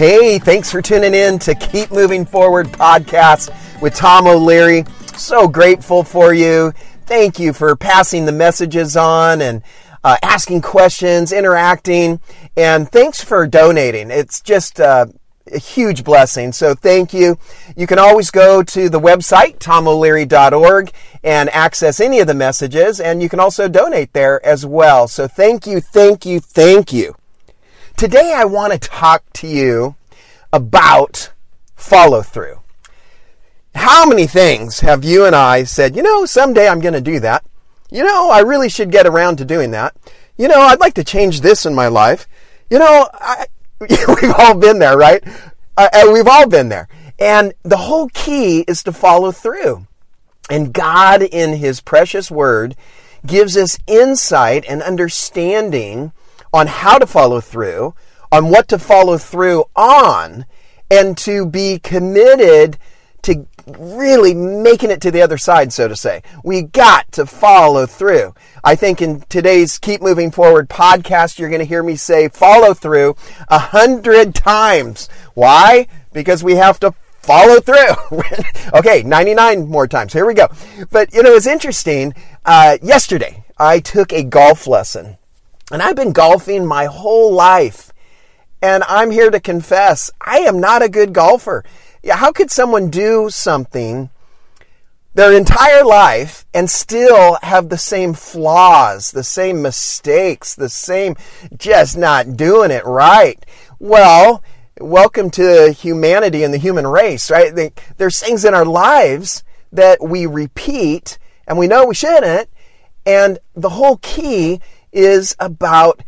Hey, thanks for tuning in to Keep Moving Forward podcast with Tom O'Leary. So grateful for you. Thank you for passing the messages on and uh, asking questions, interacting, and thanks for donating. It's just uh, a huge blessing. So thank you. You can always go to the website, tomoleary.org, and access any of the messages, and you can also donate there as well. So thank you, thank you, thank you. Today I want to talk to you about follow through. How many things have you and I said, you know, someday I'm going to do that? You know, I really should get around to doing that. You know, I'd like to change this in my life. You know, I, we've all been there, right? Uh, we've all been there. And the whole key is to follow through. And God, in His precious word, gives us insight and understanding on how to follow through, on what to follow through on, and to be committed to really making it to the other side, so to say. We got to follow through. I think in today's Keep Moving Forward podcast, you're going to hear me say follow through a hundred times. Why? Because we have to follow through. okay, 99 more times. Here we go. But, you know, it's interesting. Uh, yesterday, I took a golf lesson. And I've been golfing my whole life. And I'm here to confess, I am not a good golfer. How could someone do something their entire life and still have the same flaws, the same mistakes, the same just not doing it right. Well, welcome to humanity and the human race, right? There's things in our lives that we repeat and we know we shouldn't. And the whole key is about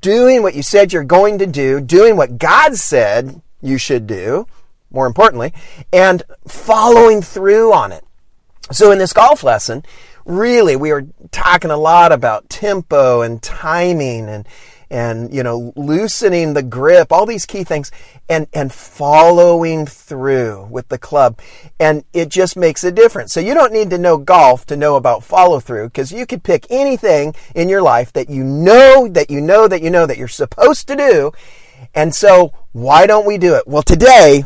doing what you said you're going to do, doing what God said you should do, more importantly, and following through on it. So in this golf lesson, really we were talking a lot about tempo and timing and and you know loosening the grip all these key things and and following through with the club. And it just makes a difference. So you don't need to know golf to know about follow through because you could pick anything in your life that you know that you know that you know that you're supposed to do. And so why don't we do it? Well today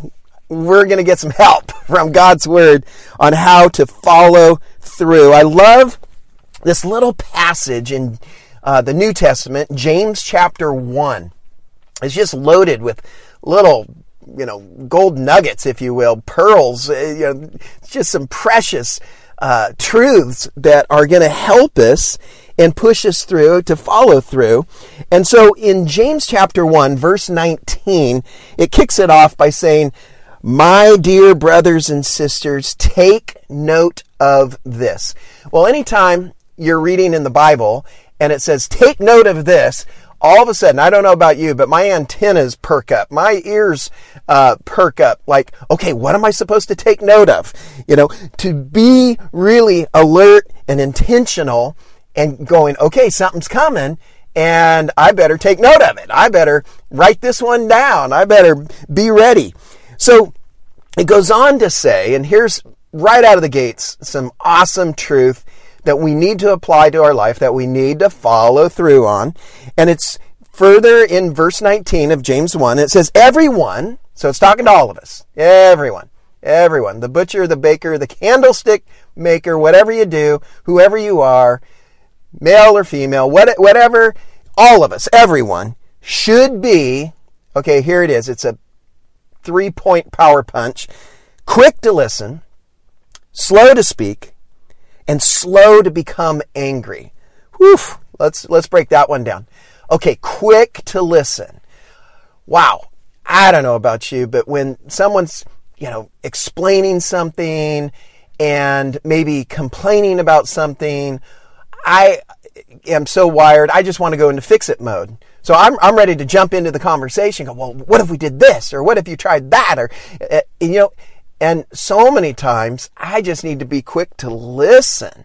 we're going to get some help from God's Word on how to follow through. I love this little passage in uh, the New Testament, James chapter 1. It's just loaded with little, you know, gold nuggets, if you will, pearls, uh, you know, just some precious uh, truths that are going to help us and push us through to follow through. And so in James chapter 1, verse 19, it kicks it off by saying, my dear brothers and sisters, take note of this. Well, anytime you're reading in the Bible and it says, take note of this, all of a sudden, I don't know about you, but my antennas perk up. My ears uh, perk up. Like, okay, what am I supposed to take note of? You know, to be really alert and intentional and going, okay, something's coming and I better take note of it. I better write this one down. I better be ready. So it goes on to say, and here's right out of the gates some awesome truth that we need to apply to our life, that we need to follow through on. And it's further in verse 19 of James 1. It says, Everyone, so it's talking to all of us, everyone, everyone, the butcher, the baker, the candlestick maker, whatever you do, whoever you are, male or female, whatever, all of us, everyone, should be, okay, here it is. It's a three point power punch, quick to listen, slow to speak, and slow to become angry. Whew, let's, let's break that one down. Okay, quick to listen. Wow. I don't know about you, but when someone's, you know, explaining something and maybe complaining about something, I am so wired, I just want to go into fix it mode. So I'm, I'm ready to jump into the conversation. Go, well, what if we did this? Or what if you tried that? Or, uh, you know, and so many times I just need to be quick to listen.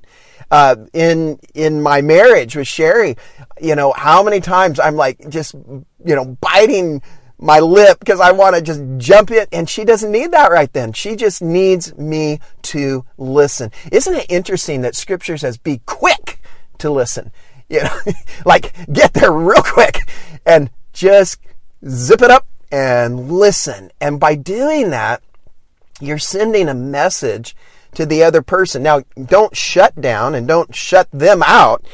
Uh, in, in my marriage with Sherry, you know, how many times I'm like just, you know, biting my lip because I want to just jump in and she doesn't need that right then. She just needs me to listen. Isn't it interesting that scripture says be quick to listen? You know, like get there real quick and just zip it up and listen. And by doing that, you're sending a message to the other person. Now, don't shut down and don't shut them out,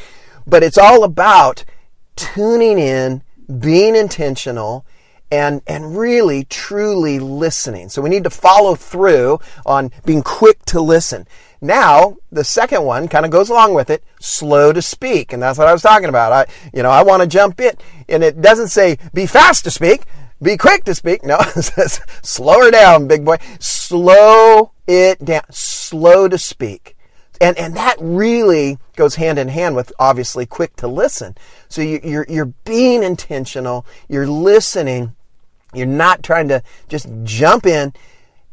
but it's all about tuning in, being intentional, and, and really truly listening. So we need to follow through on being quick to listen. Now, the second one kind of goes along with it, slow to speak. And that's what I was talking about. I, you know, I want to jump in and it doesn't say be fast to speak, be quick to speak. No, it says slow her down, big boy. Slow it down, slow to speak. And, and that really goes hand in hand with obviously quick to listen. So you, you're, you're being intentional. You're listening. You're not trying to just jump in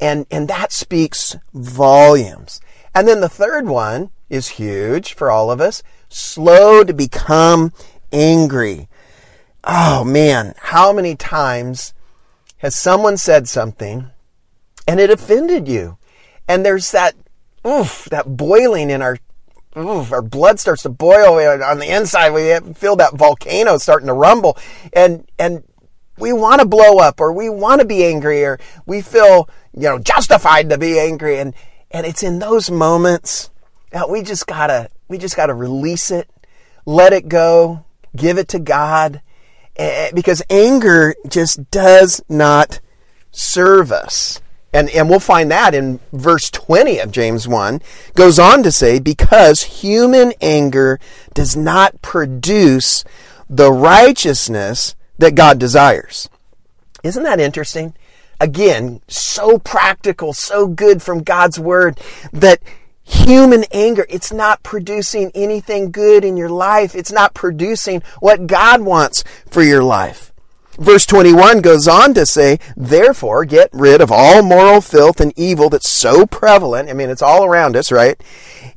and, and that speaks volumes. And then the third one is huge for all of us slow to become angry. Oh man, how many times has someone said something and it offended you? And there's that, oof, that boiling in our, oof, our blood starts to boil on the inside. We feel that volcano starting to rumble and, and we want to blow up or we want to be angry or we feel, you know, justified to be angry. And, and it's in those moments that we just gotta, we just gotta release it, let it go, give it to God, Eh, because anger just does not serve us. And, and we'll find that in verse 20 of James 1 goes on to say, because human anger does not produce the righteousness that God desires. Isn't that interesting? again, so practical, so good from God's word that human anger, it's not producing anything good in your life. It's not producing what God wants for your life. Verse 21 goes on to say, therefore get rid of all moral filth and evil that's so prevalent. I mean, it's all around us, right?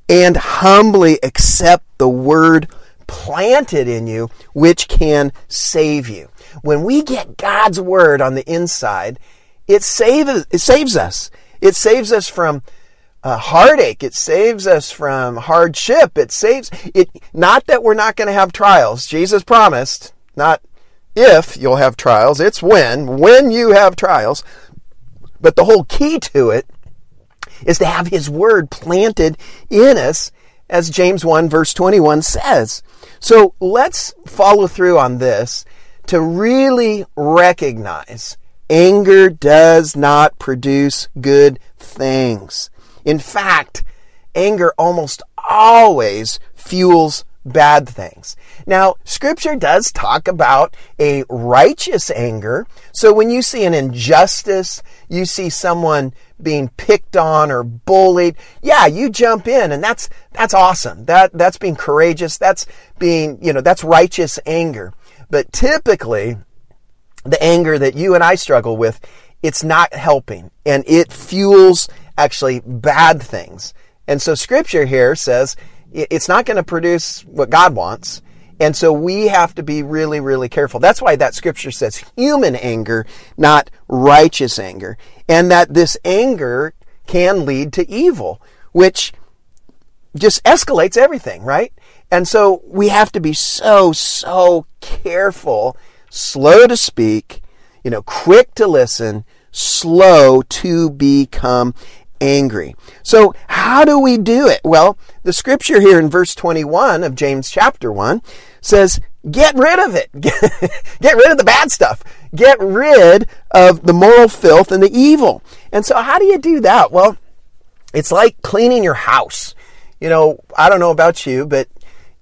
And humbly accept the word planted in you, which can save you. When we get God's word on the inside, it saves, it saves us. It saves us from uh, heartache. It saves us from hardship. It saves it. Not that we're not going to have trials. Jesus promised, not if you'll have trials. It's when, when you have trials. But the whole key to it is to have His Word planted in us, as James 1 verse 21 says. So let's follow through on this to really recognize Anger does not produce good things. In fact, anger almost always fuels bad things. Now, scripture does talk about a righteous anger. So when you see an injustice, you see someone being picked on or bullied, yeah, you jump in and that's that's awesome. That that's being courageous. That's being, you know, that's righteous anger. But typically, the anger that you and I struggle with, it's not helping and it fuels actually bad things. And so scripture here says it's not going to produce what God wants. And so we have to be really, really careful. That's why that scripture says human anger, not righteous anger. And that this anger can lead to evil, which just escalates everything, right? And so we have to be so, so careful slow to speak, you know, quick to listen, slow to become angry. So how do we do it? Well, the scripture here in verse 21 of James chapter 1 says, get rid of it. Get rid of the bad stuff. Get rid of the moral filth and the evil. And so how do you do that? Well, it's like cleaning your house. You know, I don't know about you, but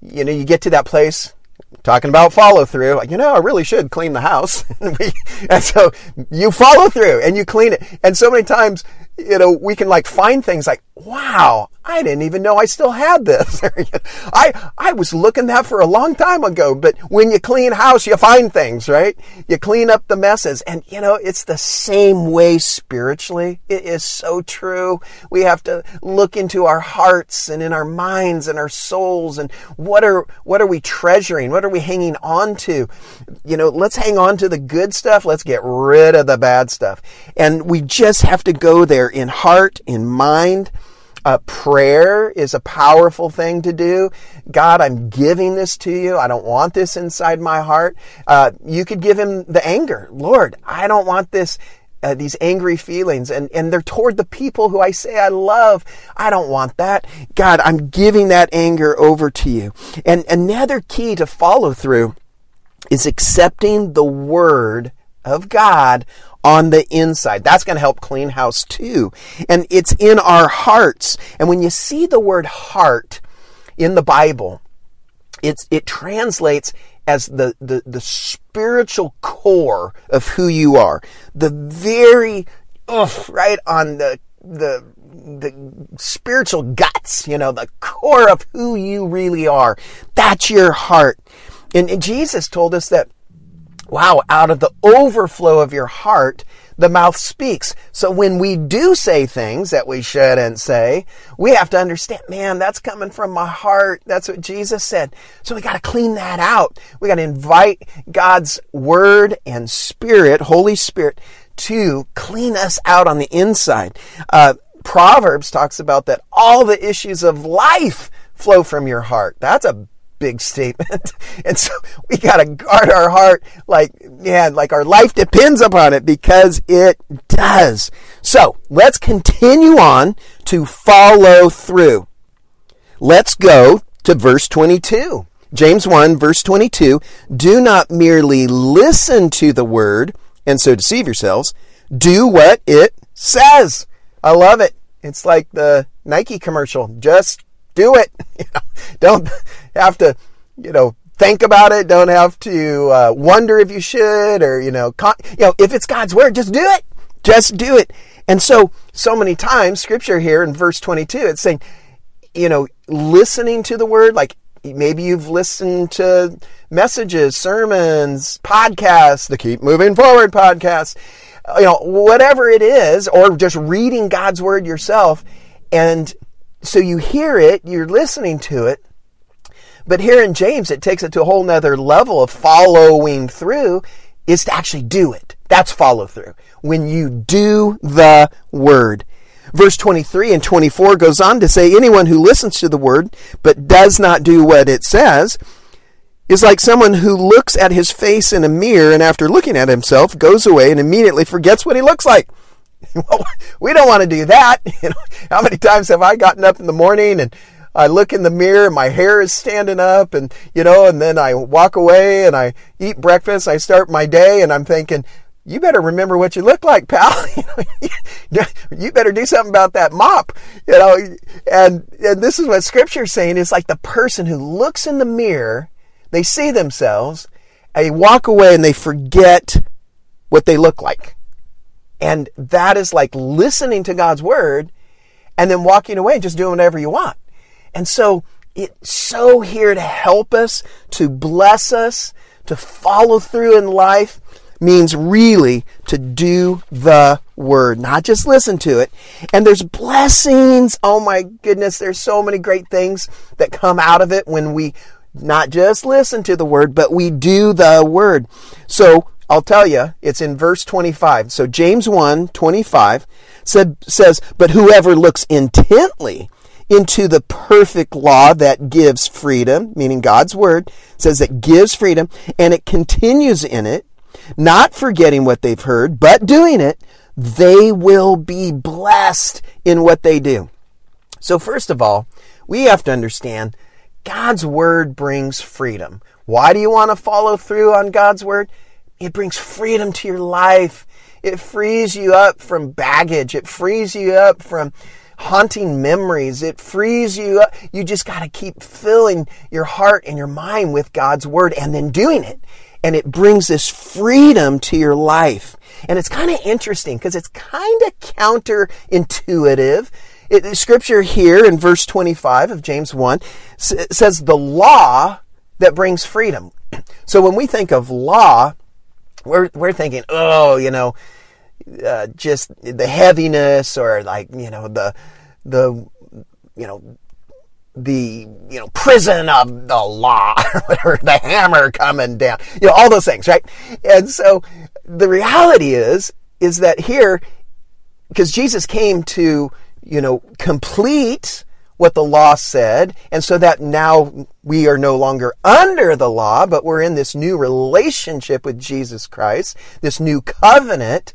you know, you get to that place talking about follow through. Like, you know, I really should clean the house. and, we, and so you follow through and you clean it. And so many times, you know, we can like find things like, wow, I didn't even know I still had this. I, I was looking that for a long time ago, but when you clean house, you find things, right? You clean up the messes. And, you know, it's the same way spiritually. It is so true. We have to look into our hearts and in our minds and our souls and what are, what are we treasuring? What are we hanging on to? You know, let's hang on to the good stuff. Let's get rid of the bad stuff. And we just have to go there in heart, in mind, Uh, prayer is a powerful thing to do. God, I'm giving this to you. I don't want this inside my heart. Uh, you could give him the anger. Lord, I don't want this. Uh, these angry feelings and, and they're toward the people who I say I love. I don't want that. God, I'm giving that anger over to you. And another key to follow through is accepting the word of God on the inside. That's going to help clean house too. And it's in our hearts. And when you see the word heart in the Bible, it's, it translates as the, the, the spiritual core of who you are. The very, ugh, right on the, the, the spiritual guts, you know, the core of who you really are. That's your heart. And, and Jesus told us that Wow, out of the overflow of your heart, the mouth speaks. So when we do say things that we shouldn't say, we have to understand, man, that's coming from my heart. That's what Jesus said. So we got to clean that out. We got to invite God's word and spirit, Holy Spirit, to clean us out on the inside. Uh, Proverbs talks about that all the issues of life flow from your heart. That's a big statement. and so we got to guard our heart like, man, like our life depends upon it because it does. So let's continue on to follow through. Let's go to verse 22. James 1 verse 22. Do not merely listen to the word and so deceive yourselves. Do what it says. I love it. It's like the Nike commercial. Just do it. Don't have to, you know, think about it. Don't have to uh, wonder if you should or, you know, con- you know, if it's God's word, just do it. Just do it. And so, so many times, scripture here in verse 22, it's saying, you know, listening to the word, like maybe you've listened to messages, sermons, podcasts, the Keep Moving Forward podcast, you know, whatever it is, or just reading God's word yourself. And so you hear it, you're listening to it. But here in James, it takes it to a whole nother level of following through is to actually do it. That's follow through. When you do the word. Verse 23 and 24 goes on to say, anyone who listens to the word but does not do what it says is like someone who looks at his face in a mirror and after looking at himself goes away and immediately forgets what he looks like. we don't want to do that. You know, how many times have I gotten up in the morning and I look in the mirror, and my hair is standing up, and you know, and then I walk away and I eat breakfast. I start my day, and I'm thinking, you better remember what you look like, pal. you better do something about that mop, you know. And and this is what Scripture's saying is like the person who looks in the mirror, they see themselves, they walk away, and they forget what they look like. And that is like listening to God's word and then walking away and just doing whatever you want. And so it's so here to help us, to bless us, to follow through in life means really to do the word, not just listen to it. And there's blessings. Oh my goodness, there's so many great things that come out of it when we not just listen to the word, but we do the word. So I'll tell you, it's in verse 25. So James 1, 25 said, says, But whoever looks intently into the perfect law that gives freedom, meaning God's word, says it gives freedom, and it continues in it, not forgetting what they've heard, but doing it, they will be blessed in what they do. So first of all, we have to understand God's word brings freedom. Why do you want to follow through on God's word? It brings freedom to your life. It frees you up from baggage. It frees you up from haunting memories. It frees you up. You just got to keep filling your heart and your mind with God's word and then doing it. And it brings this freedom to your life. And it's kind of interesting because it's kind of counterintuitive. It, scripture here in verse 25 of James 1 says the law that brings freedom. So when we think of law, we're we're thinking, oh, you know, uh, just the heaviness or like you know the the you know the you know prison of the law or the hammer coming down you know all those things right? And so the reality is is that here because jesus came to you know, complete what the law said, and so that now we are no longer under the law, but we're in this new relationship with Jesus Christ, this new covenant,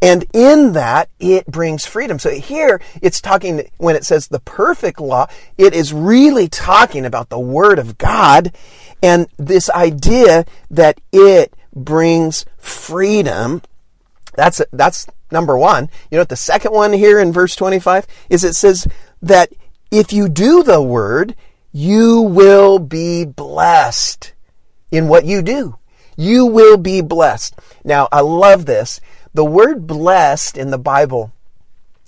and in that it brings freedom. So here it's talking, when it says the perfect law, it is really talking about the Word of God and this idea that it brings freedom. That's, that's number one. You know what the second one here in verse 25 is it says that if you do the word, you will be blessed in what you do. You will be blessed. Now, I love this. The word blessed in the Bible,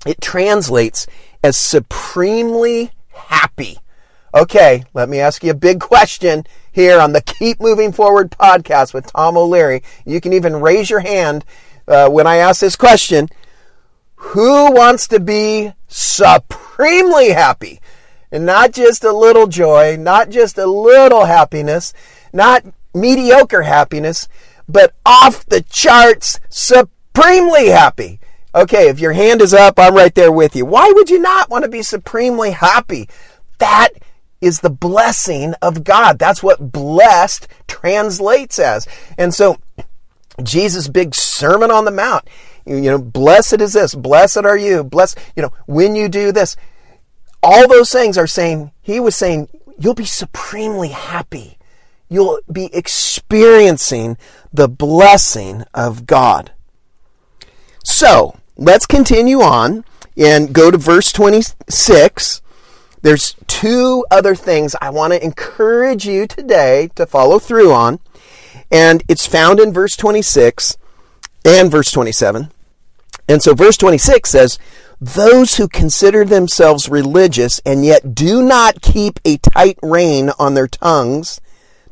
it translates as supremely happy. Okay, let me ask you a big question here on the Keep Moving Forward podcast with Tom O'Leary. You can even raise your hand uh, when I ask this question. Who wants to be supremely happy? And not just a little joy, not just a little happiness, not mediocre happiness, but off the charts, supremely happy. Okay, if your hand is up, I'm right there with you. Why would you not want to be supremely happy? That is the blessing of God. That's what blessed translates as. And so, Jesus' big Sermon on the Mount, you know, blessed is this, blessed are you, blessed, you know, when you do this. All those things are saying, he was saying, you'll be supremely happy. You'll be experiencing the blessing of God. So, let's continue on and go to verse 26. There's two other things I want to encourage you today to follow through on. And it's found in verse 26 and verse 27. And so verse 26 says, Those who consider themselves religious and yet do not keep a tight rein on their tongues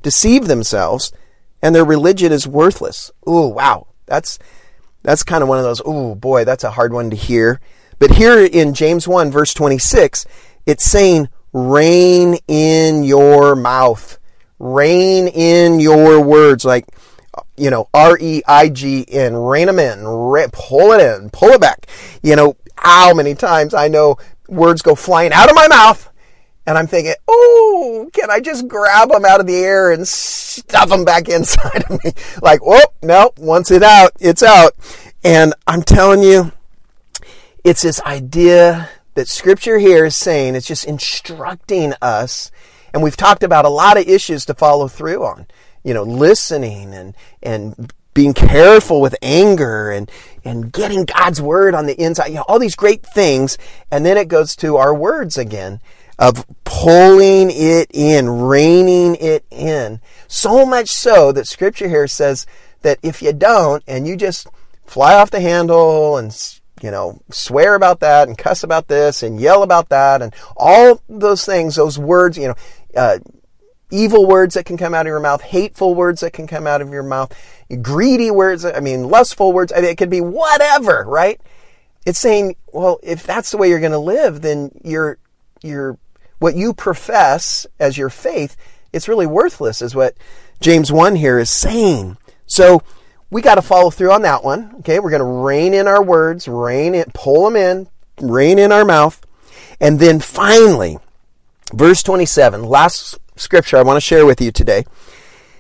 deceive themselves, and their religion is worthless. Ooh, wow. That's that's kind of one of those, ooh, boy, that's a hard one to hear. But here in James 1, verse 26, it's saying, rein in your mouth. Rein in your words. Like, you know, R E I G N, rein them in, pull it in, pull it back. You know, how many times I know words go flying out of my mouth and I'm thinking, oh, can I just grab them out of the air and stuff them back inside of me? Like, oh, no, once it's out, it's out. And I'm telling you, it's this idea that scripture here is saying, it's just instructing us. And we've talked about a lot of issues to follow through on you know, listening and, and being careful with anger and, and getting God's word on the inside, you know, all these great things. And then it goes to our words again of pulling it in, reining it in. So much so that scripture here says that if you don't and you just fly off the handle and you know, swear about that and cuss about this and yell about that and all those things, those words, you know, uh, evil words that can come out of your mouth, hateful words that can come out of your mouth, greedy words, I mean, lustful words. I mean, it could be whatever, right? It's saying, well, if that's the way you're going to live, then you're, you're, what you profess as your faith, it's really worthless, is what James 1 here is saying. So we got to follow through on that one. Okay. We're going to rein in our words, rein it, pull them in, rein in our mouth. And then finally, verse 27, last scripture I want to share with you today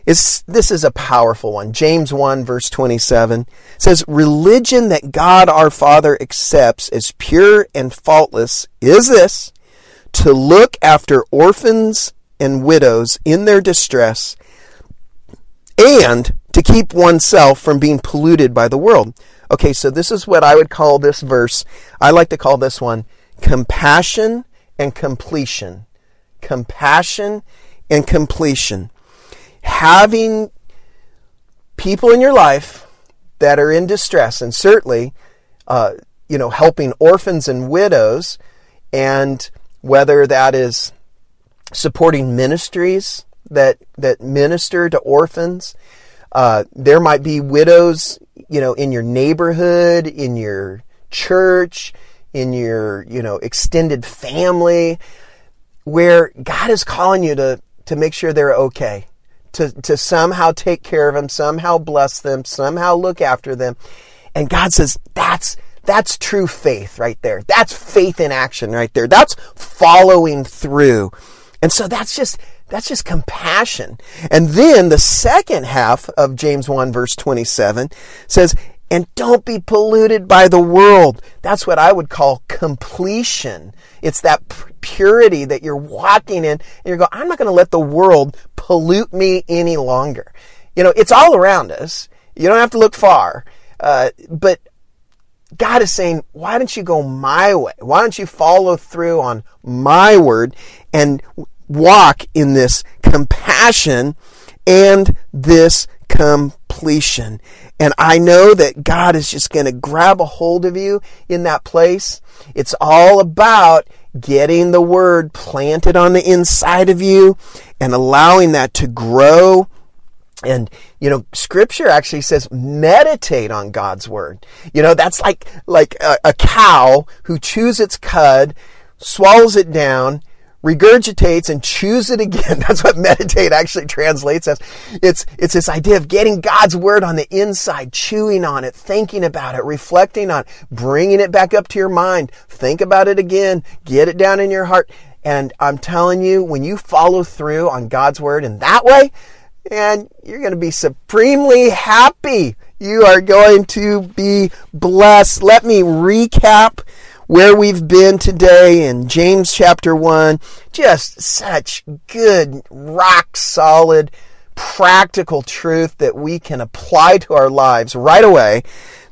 is this is a powerful one. James 1 verse 27 says, religion that God our Father accepts as pure and faultless is this, to look after orphans and widows in their distress and to keep oneself from being polluted by the world. Okay, so this is what I would call this verse. I like to call this one compassion and completion. Compassion and completion. Having people in your life that are in distress, and certainly, uh, you know, helping orphans and widows, and whether that is supporting ministries that that minister to orphans. Uh, there might be widows, you know, in your neighborhood, in your church, in your, you know, extended family, where God is calling you to to make sure they're okay, to, to somehow take care of them, somehow bless them, somehow look after them. And God says, that's, that's true faith right there. That's faith in action right there. That's following through. And so that's just, that's just compassion. And then the second half of James 1 verse 27 says, and don't be polluted by the world. That's what I would call completion. It's that purity that you're walking in and you're going, I'm not going to let the world pollute me any longer. You know, it's all around us. You don't have to look far. Uh, but God is saying, why don't you go my way? Why don't you follow through on my word and walk in this compassion and this completion? And I know that God is just going to grab a hold of you in that place. It's all about getting the word planted on the inside of you and allowing that to grow and, you know, scripture actually says meditate on God's word. You know, that's like, like a, a cow who chews its cud, swallows it down, regurgitates and chews it again. That's what meditate actually translates as. It's, it's this idea of getting God's word on the inside, chewing on it, thinking about it, reflecting on it, bringing it back up to your mind. Think about it again. Get it down in your heart. And I'm telling you, when you follow through on God's word in that way, and you're going to be supremely happy. You are going to be blessed. Let me recap where we've been today in James chapter 1. Just such good, rock solid, practical truth that we can apply to our lives right away.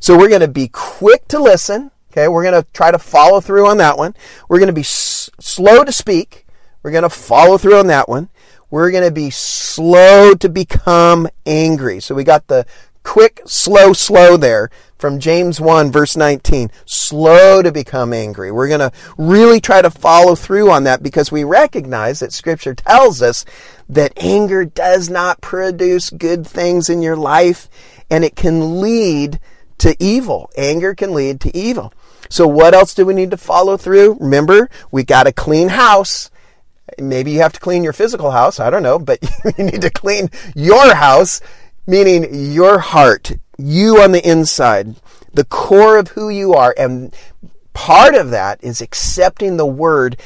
So we're going to be quick to listen. Okay, we're going to try to follow through on that one. We're going to be s- slow to speak. We're going to follow through on that one we're going to be slow to become angry. So we got the quick, slow, slow there from James 1 verse 19. Slow to become angry. We're going to really try to follow through on that because we recognize that scripture tells us that anger does not produce good things in your life and it can lead to evil. Anger can lead to evil. So what else do we need to follow through? Remember, we got a clean house. Maybe you have to clean your physical house. I don't know, but you need to clean your house, meaning your heart, you on the inside, the core of who you are. And part of that is accepting the word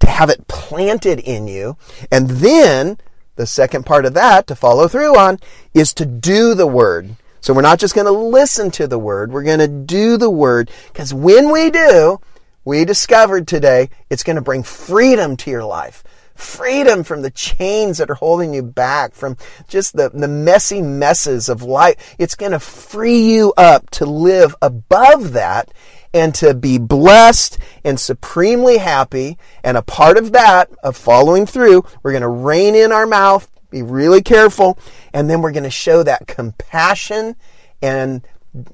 to have it planted in you. And then the second part of that to follow through on is to do the word. So we're not just going to listen to the word, we're going to do the word because when we do, we discovered today it's going to bring freedom to your life freedom from the chains that are holding you back, from just the, the messy messes of life. It's going to free you up to live above that and to be blessed and supremely happy. And a part of that, of following through, we're going to rein in our mouth, be really careful, and then we're going to show that compassion and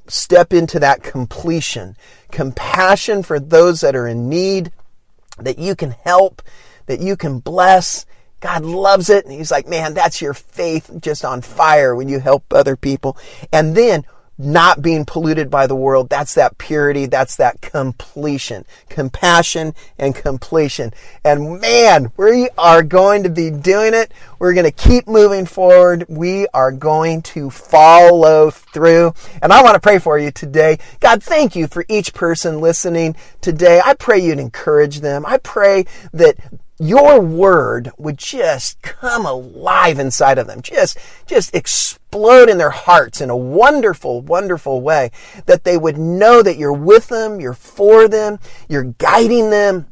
step into that completion. Compassion for those that are in need, that you can help, that you can bless. God loves it. And he's like, man, that's your faith just on fire when you help other people. And then not being polluted by the world. That's that purity. That's that completion, compassion and completion. And man, we are going to be doing it. We're going to keep moving forward. We are going to follow through. And I want to pray for you today. God, thank you for each person listening today. I pray you'd encourage them. I pray that your word would just come alive inside of them, just, just explode in their hearts in a wonderful, wonderful way, that they would know that you're with them, you're for them, you're guiding them,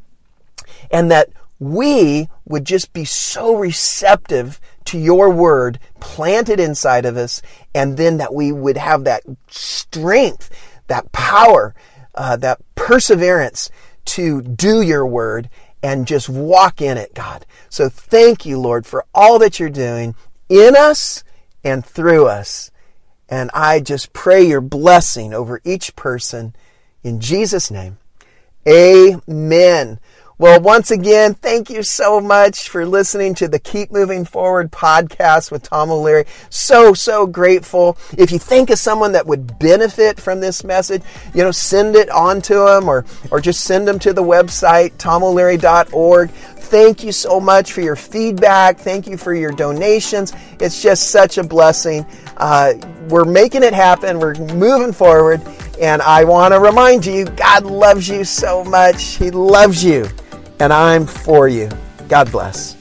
and that we would just be so receptive to your word planted inside of us, and then that we would have that strength, that power, uh, that perseverance to do your word and just walk in it, God. So thank you, Lord, for all that you're doing in us and through us. And I just pray your blessing over each person in Jesus' name. Amen. Well, once again, thank you so much for listening to the Keep Moving Forward podcast with Tom O'Leary. So, so grateful. If you think of someone that would benefit from this message, you know, send it on to them or, or just send them to the website, tomoleary.org. Thank you so much for your feedback. Thank you for your donations. It's just such a blessing. Uh, we're making it happen. We're moving forward And I want to remind you God loves you so much. He loves you, and I'm for you. God bless.